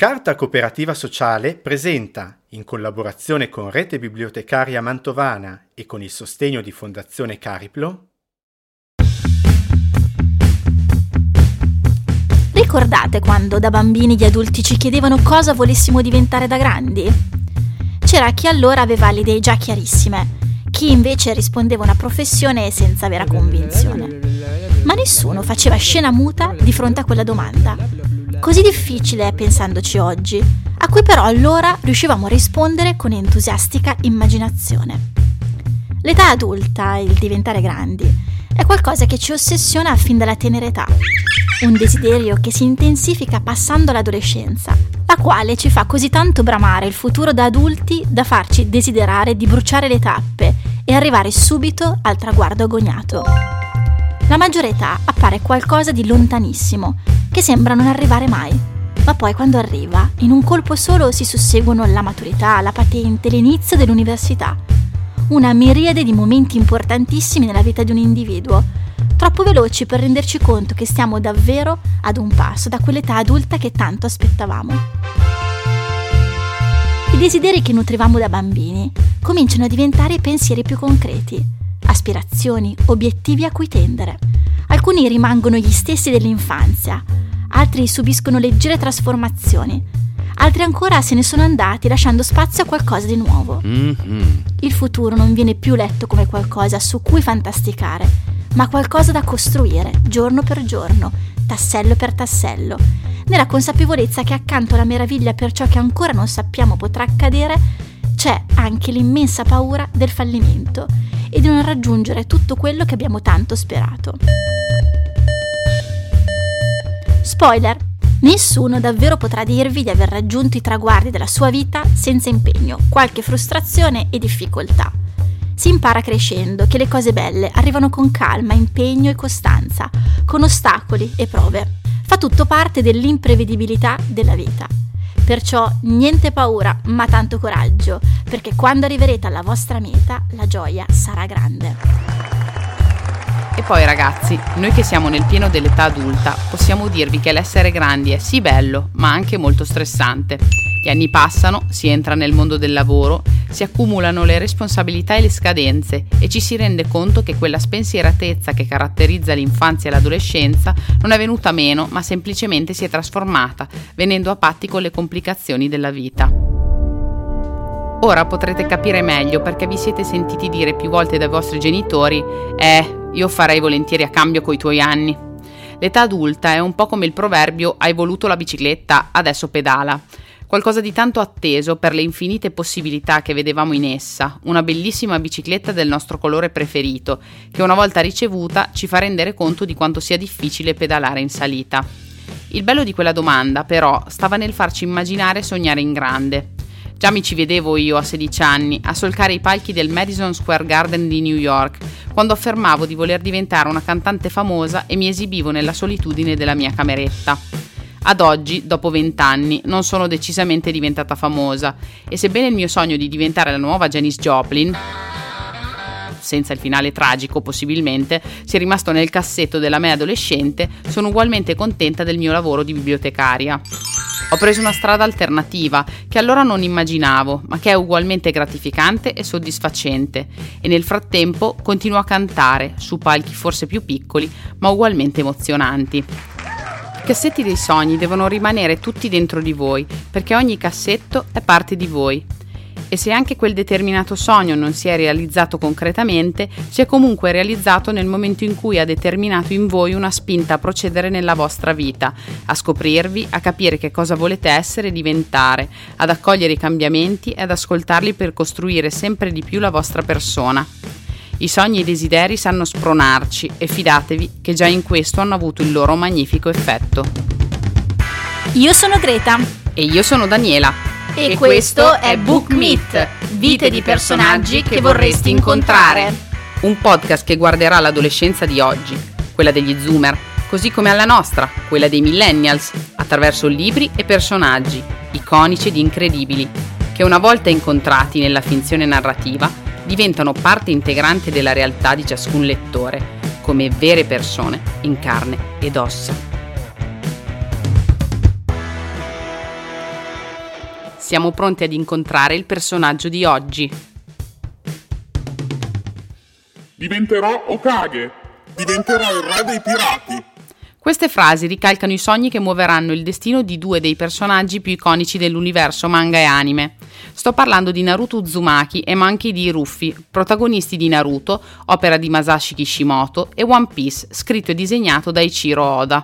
Carta Cooperativa Sociale presenta, in collaborazione con Rete Bibliotecaria Mantovana e con il sostegno di Fondazione Cariplo, Ricordate quando da bambini gli adulti ci chiedevano cosa volessimo diventare da grandi? C'era chi allora aveva le idee già chiarissime, chi invece rispondeva una professione senza vera convinzione. Ma nessuno faceva scena muta di fronte a quella domanda così difficile pensandoci oggi, a cui però allora riuscivamo a rispondere con entusiastica immaginazione. L'età adulta, il diventare grandi, è qualcosa che ci ossessiona fin dalla tenera età, un desiderio che si intensifica passando l'adolescenza, la quale ci fa così tanto bramare il futuro da adulti da farci desiderare di bruciare le tappe e arrivare subito al traguardo agognato. La maggiore età appare qualcosa di lontanissimo, che sembra non arrivare mai. Ma poi quando arriva, in un colpo solo si susseguono la maturità, la patente, l'inizio dell'università. Una miriade di momenti importantissimi nella vita di un individuo, troppo veloci per renderci conto che stiamo davvero ad un passo da quell'età adulta che tanto aspettavamo. I desideri che nutrivamo da bambini cominciano a diventare pensieri più concreti, aspirazioni, obiettivi a cui tendere. Alcuni rimangono gli stessi dell'infanzia, altri subiscono leggere trasformazioni, altri ancora se ne sono andati lasciando spazio a qualcosa di nuovo. Mm-hmm. Il futuro non viene più letto come qualcosa su cui fantasticare, ma qualcosa da costruire giorno per giorno, tassello per tassello, nella consapevolezza che accanto alla meraviglia per ciò che ancora non sappiamo potrà accadere, c'è anche l'immensa paura del fallimento e di non raggiungere tutto quello che abbiamo tanto sperato. Spoiler! Nessuno davvero potrà dirvi di aver raggiunto i traguardi della sua vita senza impegno, qualche frustrazione e difficoltà. Si impara crescendo che le cose belle arrivano con calma, impegno e costanza, con ostacoli e prove. Fa tutto parte dell'imprevedibilità della vita. Perciò niente paura, ma tanto coraggio, perché quando arriverete alla vostra meta la gioia sarà grande. E poi ragazzi, noi che siamo nel pieno dell'età adulta, possiamo dirvi che l'essere grandi è sì bello, ma anche molto stressante. Gli anni passano, si entra nel mondo del lavoro, si accumulano le responsabilità e le scadenze e ci si rende conto che quella spensieratezza che caratterizza l'infanzia e l'adolescenza non è venuta meno, ma semplicemente si è trasformata, venendo a patti con le complicazioni della vita. Ora potrete capire meglio perché vi siete sentiti dire più volte dai vostri genitori Eh, io farei volentieri a cambio coi tuoi anni. L'età adulta è un po' come il proverbio hai voluto la bicicletta, adesso pedala. Qualcosa di tanto atteso per le infinite possibilità che vedevamo in essa, una bellissima bicicletta del nostro colore preferito, che una volta ricevuta ci fa rendere conto di quanto sia difficile pedalare in salita. Il bello di quella domanda, però, stava nel farci immaginare e sognare in grande. Già mi ci vedevo io a 16 anni a solcare i palchi del Madison Square Garden di New York, quando affermavo di voler diventare una cantante famosa e mi esibivo nella solitudine della mia cameretta. Ad oggi, dopo vent'anni, non sono decisamente diventata famosa e sebbene il mio sogno di diventare la nuova Janis Joplin, senza il finale tragico possibilmente, sia rimasto nel cassetto della me adolescente, sono ugualmente contenta del mio lavoro di bibliotecaria. Ho preso una strada alternativa che allora non immaginavo, ma che è ugualmente gratificante e soddisfacente e nel frattempo continuo a cantare su palchi forse più piccoli, ma ugualmente emozionanti. I cassetti dei sogni devono rimanere tutti dentro di voi, perché ogni cassetto è parte di voi e se anche quel determinato sogno non si è realizzato concretamente, si è comunque realizzato nel momento in cui ha determinato in voi una spinta a procedere nella vostra vita, a scoprirvi, a capire che cosa volete essere e diventare, ad accogliere i cambiamenti e ad ascoltarli per costruire sempre di più la vostra persona. I sogni e i desideri sanno spronarci e fidatevi che già in questo hanno avuto il loro magnifico effetto. Io sono Greta. E io sono Daniela. E, questo è Book Meet, vite di personaggi che vorresti incontrare. Un podcast che guarderà l'adolescenza di oggi, quella degli zoomer, così come alla nostra, quella dei millennials, attraverso libri e personaggi, iconici ed incredibili, che una volta incontrati nella finzione narrativa diventano parte integrante della realtà di ciascun lettore, come vere persone in carne ed ossa. Siamo pronti ad incontrare il personaggio di oggi. Diventerò Okage. Diventerò il re dei pirati. Queste frasi ricalcano i sogni che muoveranno il destino di due dei personaggi più iconici dell'universo manga e anime. Sto parlando di Naruto Uzumaki e Monkey D. Ruffy, protagonisti di Naruto, opera di Masashi Kishimoto, e One Piece, scritto e disegnato da Ichiro Oda.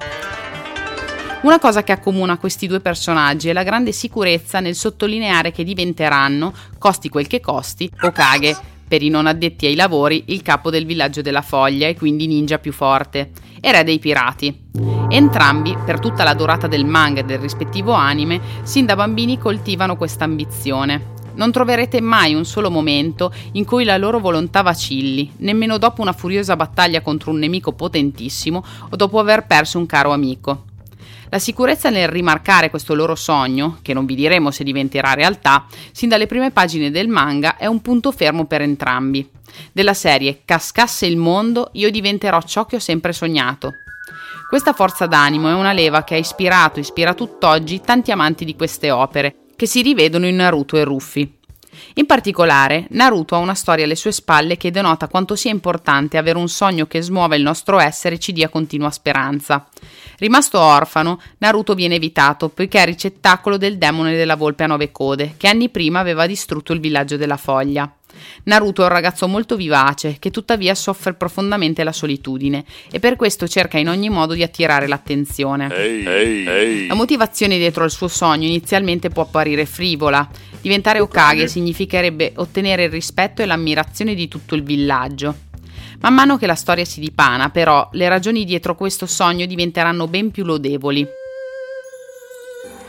Una cosa che accomuna questi due personaggi è la grande sicurezza nel sottolineare che diventeranno, costi quel che costi, Okage, per i non addetti ai lavori, il capo del villaggio della foglia e quindi ninja più forte, e re dei pirati. Entrambi, per tutta la durata del manga e del rispettivo anime, sin da bambini coltivano questa ambizione. Non troverete mai un solo momento in cui la loro volontà vacilli, nemmeno dopo una furiosa battaglia contro un nemico potentissimo o dopo aver perso un caro amico. La sicurezza nel rimarcare questo loro sogno, che non vi diremo se diventerà realtà, sin dalle prime pagine del manga è un punto fermo per entrambi. Della serie Cascasse il mondo, io diventerò ciò che ho sempre sognato. Questa forza d'animo è una leva che ha ispirato e ispira tutt'oggi tanti amanti di queste opere, che si rivedono in Naruto e Ruffi. In particolare, Naruto ha una storia alle sue spalle che denota quanto sia importante avere un sogno che smuova il nostro essere e ci dia continua speranza. Rimasto orfano, Naruto viene evitato poiché è ricettacolo del demone della volpe a nove code, che anni prima aveva distrutto il villaggio della foglia. Naruto è un ragazzo molto vivace, che tuttavia soffre profondamente la solitudine e per questo cerca in ogni modo di attirare l'attenzione. Hey, hey, hey. La motivazione dietro al suo sogno inizialmente può apparire frivola. Diventare Okage significherebbe ottenere il rispetto e l'ammirazione di tutto il villaggio. Man mano che la storia si dipana, però, le ragioni dietro questo sogno diventeranno ben più lodevoli.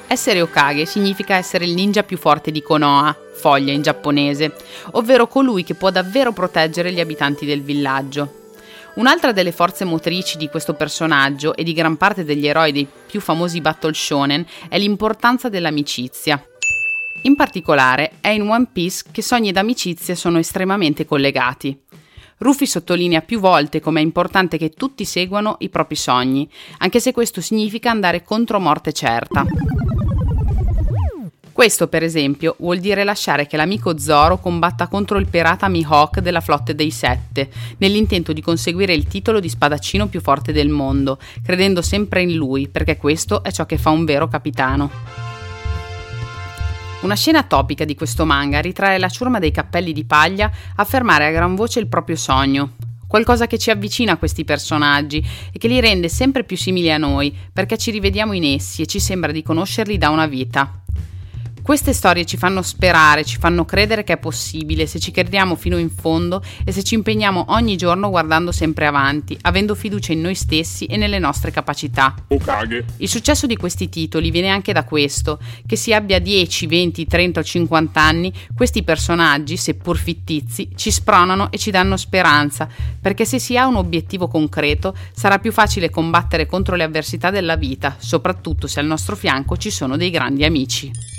Essere Okage significa essere il ninja più forte di Konoha, foglia in giapponese, ovvero colui che può davvero proteggere gli abitanti del villaggio. Un'altra delle forze motrici di questo personaggio e di gran parte degli eroi dei più famosi battle shonen è l'importanza dell'amicizia. In particolare è in One Piece che sogni ed amicizie sono estremamente collegati. Rufy sottolinea più volte come è importante che tutti seguano i propri sogni, anche se questo significa andare contro morte certa. Questo, per esempio, vuol dire lasciare che l'amico Zoro combatta contro il pirata Mihawk della flotta dei Sette, nell'intento di conseguire il titolo di spadaccino più forte del mondo, credendo sempre in lui, perché questo è ciò che fa un vero capitano. Una scena topica di questo manga ritrae la ciurma dei cappelli di paglia affermare a gran voce il proprio sogno, qualcosa che ci avvicina a questi personaggi e che li rende sempre più simili a noi, perché ci rivediamo in essi e ci sembra di conoscerli da una vita. Queste storie ci fanno sperare, ci fanno credere che è possibile se ci crediamo fino in fondo e se ci impegniamo ogni giorno guardando sempre avanti, avendo fiducia in noi stessi e nelle nostre capacità. Okage. Il successo di questi titoli viene anche da questo, che si abbia 10, 20, 30 o 50 anni, questi personaggi, seppur fittizi, ci spronano e ci danno speranza, perché se si ha un obiettivo concreto sarà più facile combattere contro le avversità della vita, soprattutto se al nostro fianco ci sono dei grandi amici.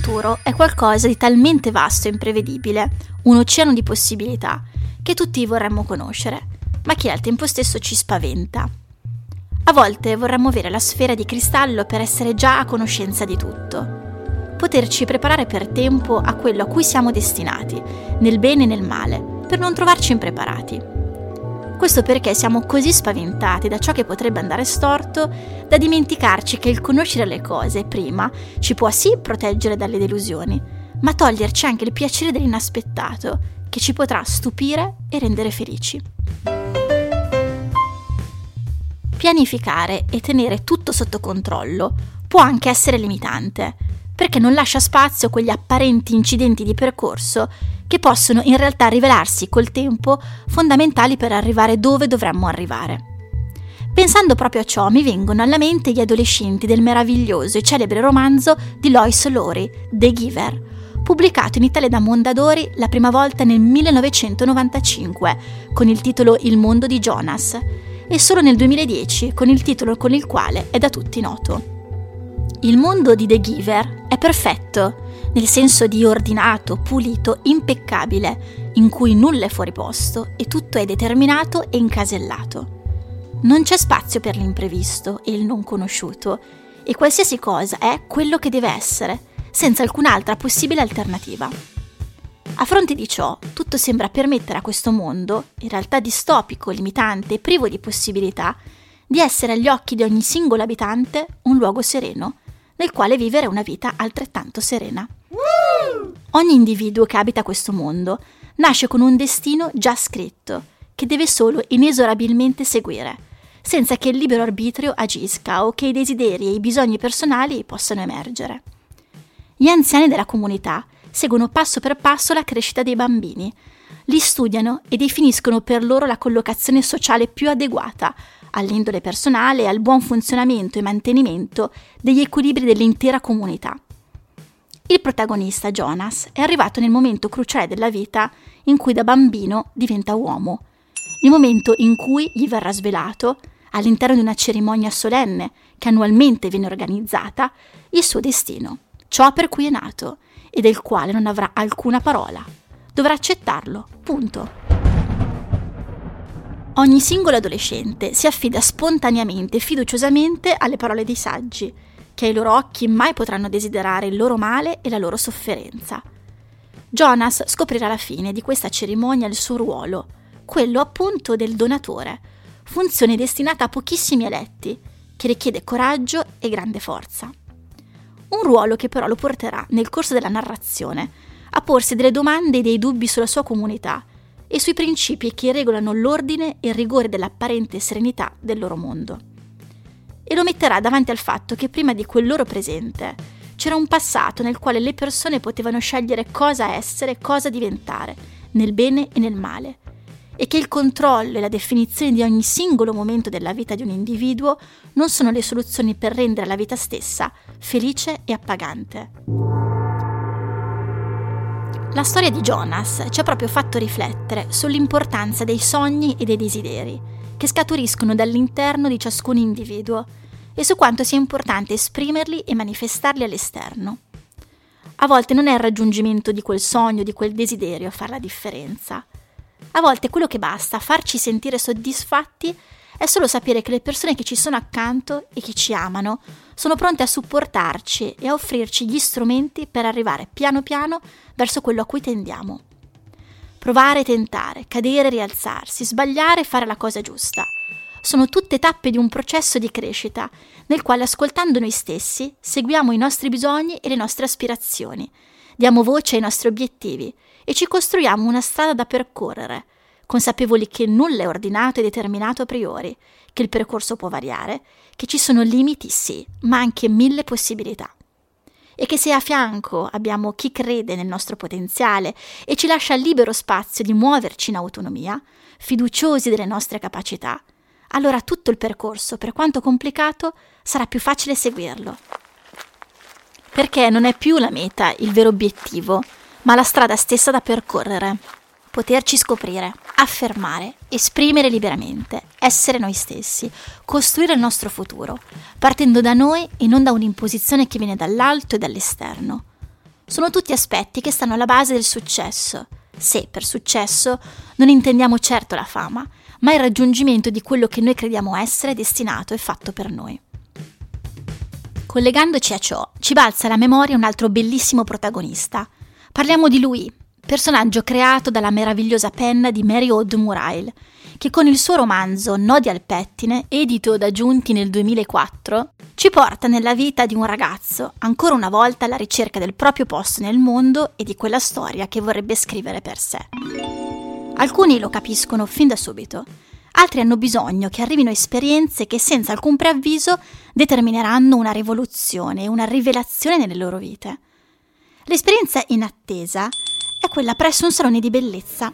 Futuro è qualcosa di talmente vasto e imprevedibile, un oceano di possibilità, che tutti vorremmo conoscere, ma che al tempo stesso ci spaventa. A volte vorremmo avere la sfera di cristallo per essere già a conoscenza di tutto, poterci preparare per tempo a quello a cui siamo destinati, nel bene e nel male, per non trovarci impreparati. Questo perché siamo così spaventati da ciò che potrebbe andare storto da dimenticarci che il conoscere le cose prima ci può sì proteggere dalle delusioni, ma toglierci anche il piacere dell'inaspettato, che ci potrà stupire e rendere felici. Pianificare e tenere tutto sotto controllo può anche essere limitante, perché non lascia spazio a quegli apparenti incidenti di percorso che possono in realtà rivelarsi col tempo fondamentali per arrivare dove dovremmo arrivare. Pensando proprio a ciò mi vengono alla mente gli adolescenti del meraviglioso e celebre romanzo di Lois Lori, The Giver, pubblicato in Italia da Mondadori la prima volta nel 1995 con il titolo Il mondo di Jonas e solo nel 2010 con il titolo con il quale è da tutti noto. Il mondo di The Giver è perfetto nel senso di ordinato, pulito, impeccabile, in cui nulla è fuori posto e tutto è determinato e incasellato. Non c'è spazio per l'imprevisto e il non conosciuto, e qualsiasi cosa è quello che deve essere, senza alcun'altra possibile alternativa. A fronte di ciò, tutto sembra permettere a questo mondo, in realtà distopico, limitante e privo di possibilità, di essere agli occhi di ogni singolo abitante un luogo sereno, nel quale vivere una vita altrettanto serena. Ogni individuo che abita questo mondo nasce con un destino già scritto, che deve solo inesorabilmente seguire, senza che il libero arbitrio agisca o che i desideri e i bisogni personali possano emergere. Gli anziani della comunità seguono passo per passo la crescita dei bambini, li studiano e definiscono per loro la collocazione sociale più adeguata all'indole personale e al buon funzionamento e mantenimento degli equilibri dell'intera comunità. Il protagonista, Jonas, è arrivato nel momento cruciale della vita in cui da bambino diventa uomo, il momento in cui gli verrà svelato, all'interno di una cerimonia solenne che annualmente viene organizzata, il suo destino, ciò per cui è nato e del quale non avrà alcuna parola. Dovrà accettarlo, punto. Ogni singolo adolescente si affida spontaneamente e fiduciosamente alle parole dei saggi, che ai loro occhi mai potranno desiderare il loro male e la loro sofferenza. Jonas scoprirà alla fine di questa cerimonia il suo ruolo, quello appunto del donatore, funzione destinata a pochissimi eletti, che richiede coraggio e grande forza un ruolo che però lo porterà nel corso della narrazione a porsi delle domande e dei dubbi sulla sua comunità e sui principi che regolano l'ordine e il rigore dell'apparente serenità del loro mondo. E lo metterà davanti al fatto che prima di quel loro presente c'era un passato nel quale le persone potevano scegliere cosa essere e cosa diventare, nel bene e nel male, e che il controllo e la definizione di ogni singolo momento della vita di un individuo non sono le soluzioni per rendere la vita stessa felice e appagante. La storia di Jonas ci ha proprio fatto riflettere sull'importanza dei sogni e dei desideri che scaturiscono dall'interno di ciascun individuo e su quanto sia importante esprimerli e manifestarli all'esterno. A volte non è il raggiungimento di quel sogno, di quel desiderio a fare la differenza, a volte quello che basta a farci sentire soddisfatti è solo sapere che le persone che ci sono accanto e che ci amano sono pronte a supportarci e a offrirci gli strumenti per arrivare piano piano verso quello a cui tendiamo. Provare e tentare, cadere e rialzarsi, sbagliare e fare la cosa giusta. Sono tutte tappe di un processo di crescita nel quale ascoltando noi stessi seguiamo i nostri bisogni e le nostre aspirazioni, diamo voce ai nostri obiettivi e ci costruiamo una strada da percorrere, consapevoli che nulla è ordinato e determinato a priori, che il percorso può variare, che ci sono limiti sì, ma anche mille possibilità. E che se a fianco abbiamo chi crede nel nostro potenziale e ci lascia libero spazio di muoverci in autonomia, fiduciosi delle nostre capacità, allora tutto il percorso, per quanto complicato, sarà più facile seguirlo. Perché non è più la meta il vero obiettivo, ma la strada stessa da percorrere. Poterci scoprire, affermare, esprimere liberamente, essere noi stessi, costruire il nostro futuro, partendo da noi e non da un'imposizione che viene dall'alto e dall'esterno. Sono tutti aspetti che stanno alla base del successo, se per successo non intendiamo certo la fama, ma il raggiungimento di quello che noi crediamo essere destinato e fatto per noi. Collegandoci a ciò, ci balza alla memoria un altro bellissimo protagonista, Parliamo di lui, personaggio creato dalla meravigliosa penna di Mary Aude Murail, che con il suo romanzo Nodi al pettine, edito da Giunti nel 2004, ci porta nella vita di un ragazzo, ancora una volta alla ricerca del proprio posto nel mondo e di quella storia che vorrebbe scrivere per sé. Alcuni lo capiscono fin da subito, altri hanno bisogno che arrivino esperienze che senza alcun preavviso determineranno una rivoluzione una rivelazione nelle loro vite. L'esperienza inattesa è quella presso un salone di bellezza,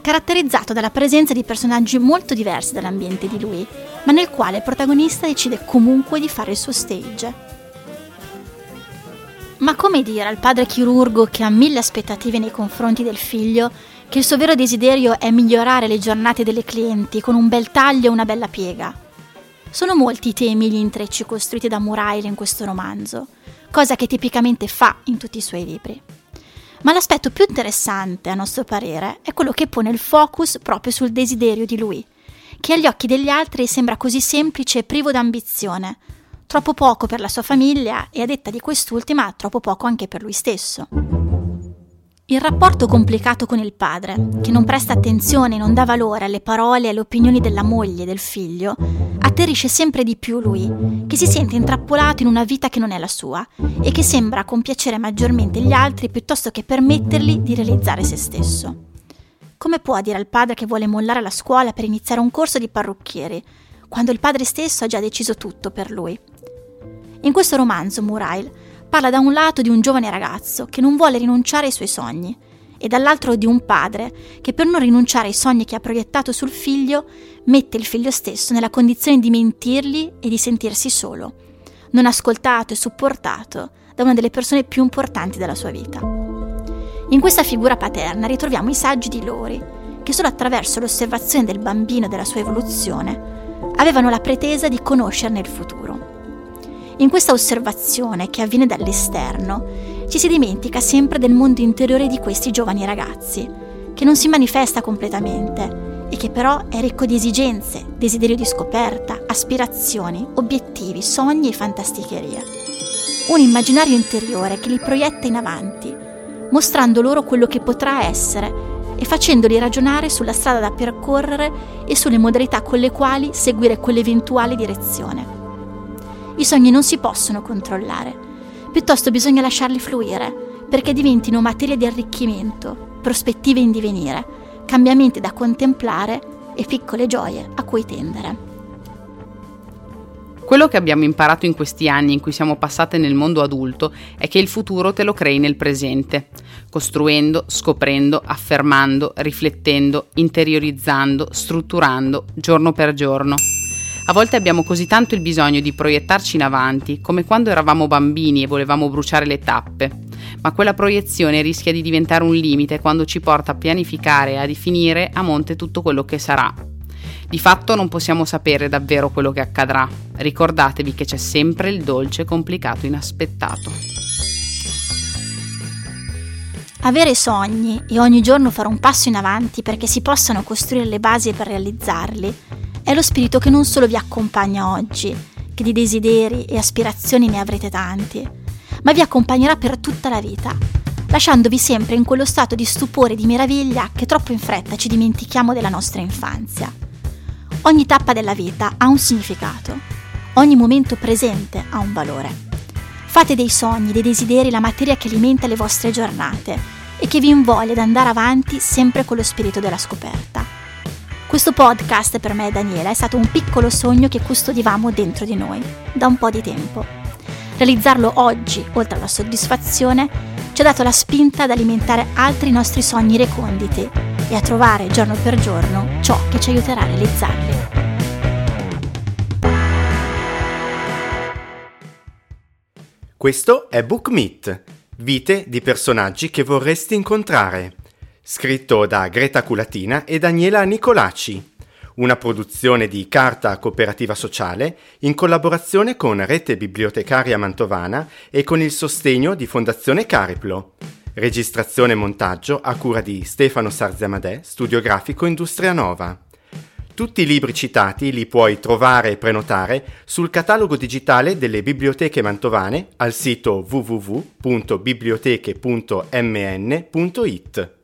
caratterizzato dalla presenza di personaggi molto diversi dall'ambiente di lui, ma nel quale il protagonista decide comunque di fare il suo stage. Ma come dire al padre chirurgo che ha mille aspettative nei confronti del figlio che il suo vero desiderio è migliorare le giornate delle clienti con un bel taglio e una bella piega? Sono molti i temi e gli intrecci costruiti da Murail in questo romanzo, cosa che tipicamente fa in tutti i suoi libri. Ma l'aspetto più interessante, a nostro parere, è quello che pone il focus proprio sul desiderio di lui, che agli occhi degli altri sembra così semplice e privo d'ambizione, troppo poco per la sua famiglia e a detta di quest'ultima troppo poco anche per lui stesso. Il rapporto complicato con il padre, che non presta attenzione e non dà valore alle parole e alle opinioni della moglie e del figlio, atterrisce sempre di più lui, che si sente intrappolato in una vita che non è la sua e che sembra compiacere maggiormente gli altri piuttosto che permettergli di realizzare se stesso. Come può dire al padre che vuole mollare la scuola per iniziare un corso di parrucchieri, quando il padre stesso ha già deciso tutto per lui? In questo romanzo Murail parla da un lato di un giovane ragazzo che non vuole rinunciare ai suoi sogni e dall'altro di un padre che per non rinunciare ai sogni che ha proiettato sul figlio mette il figlio stesso nella condizione di mentirgli e di sentirsi solo, non ascoltato e supportato da una delle persone più importanti della sua vita. In questa figura paterna ritroviamo i saggi di Lori, che solo attraverso l'osservazione del bambino e della sua evoluzione avevano la pretesa di conoscerne il futuro. In questa osservazione che avviene dall'esterno, ci si dimentica sempre del mondo interiore di questi giovani ragazzi, che non si manifesta completamente e che però è ricco di esigenze, desiderio di scoperta, aspirazioni, obiettivi, sogni e fantasticherie. Un immaginario interiore che li proietta in avanti, mostrando loro quello che potrà essere e facendoli ragionare sulla strada da percorrere e sulle modalità con le quali seguire quell'eventuale direzione. I sogni non si possono controllare, piuttosto bisogna lasciarli fluire perché diventino materia di arricchimento, prospettive in divenire, cambiamenti da contemplare e piccole gioie a cui tendere. Quello che abbiamo imparato in questi anni in cui siamo passate nel mondo adulto è che il futuro te lo crei nel presente, costruendo, scoprendo, affermando, riflettendo, interiorizzando, strutturando, giorno per giorno. A volte abbiamo così tanto il bisogno di proiettarci in avanti, come quando eravamo bambini e volevamo bruciare le tappe, ma quella proiezione rischia di diventare un limite quando ci porta a pianificare e a definire a monte tutto quello che sarà. Di fatto non possiamo sapere davvero quello che accadrà. Ricordatevi che c'è sempre il dolce complicato inaspettato. Avere sogni e ogni giorno fare un passo in avanti perché si possano costruire le basi per realizzarli è lo spirito che non solo vi accompagna oggi, che di desideri e aspirazioni ne avrete tanti, ma vi accompagnerà per tutta la vita, lasciandovi sempre in quello stato di stupore e di meraviglia che troppo in fretta ci dimentichiamo della nostra infanzia. Ogni tappa della vita ha un significato, ogni momento presente ha un valore. Fate dei sogni, dei desideri la materia che alimenta le vostre giornate e che vi invoglia ad andare avanti sempre con lo spirito della scoperta. Questo podcast per me e Daniela è stato un piccolo sogno che custodivamo dentro di noi da un po' di tempo. Realizzarlo oggi, oltre alla soddisfazione, ci ha dato la spinta ad alimentare altri nostri sogni reconditi e a trovare giorno per giorno ciò che ci aiuterà a realizzarli. Questo è Book Meet, vite di personaggi che vorresti incontrare scritto da Greta Culatina e Daniela Nicolacci, una produzione di Carta Cooperativa Sociale in collaborazione con Rete Bibliotecaria Mantovana e con il sostegno di Fondazione Cariplo. Registrazione e montaggio a cura di Stefano Sarziamadè, studio grafico Industria Nova. Tutti i libri citati li puoi trovare e prenotare sul catalogo digitale delle biblioteche mantovane al sito www.biblioteche.mn.it.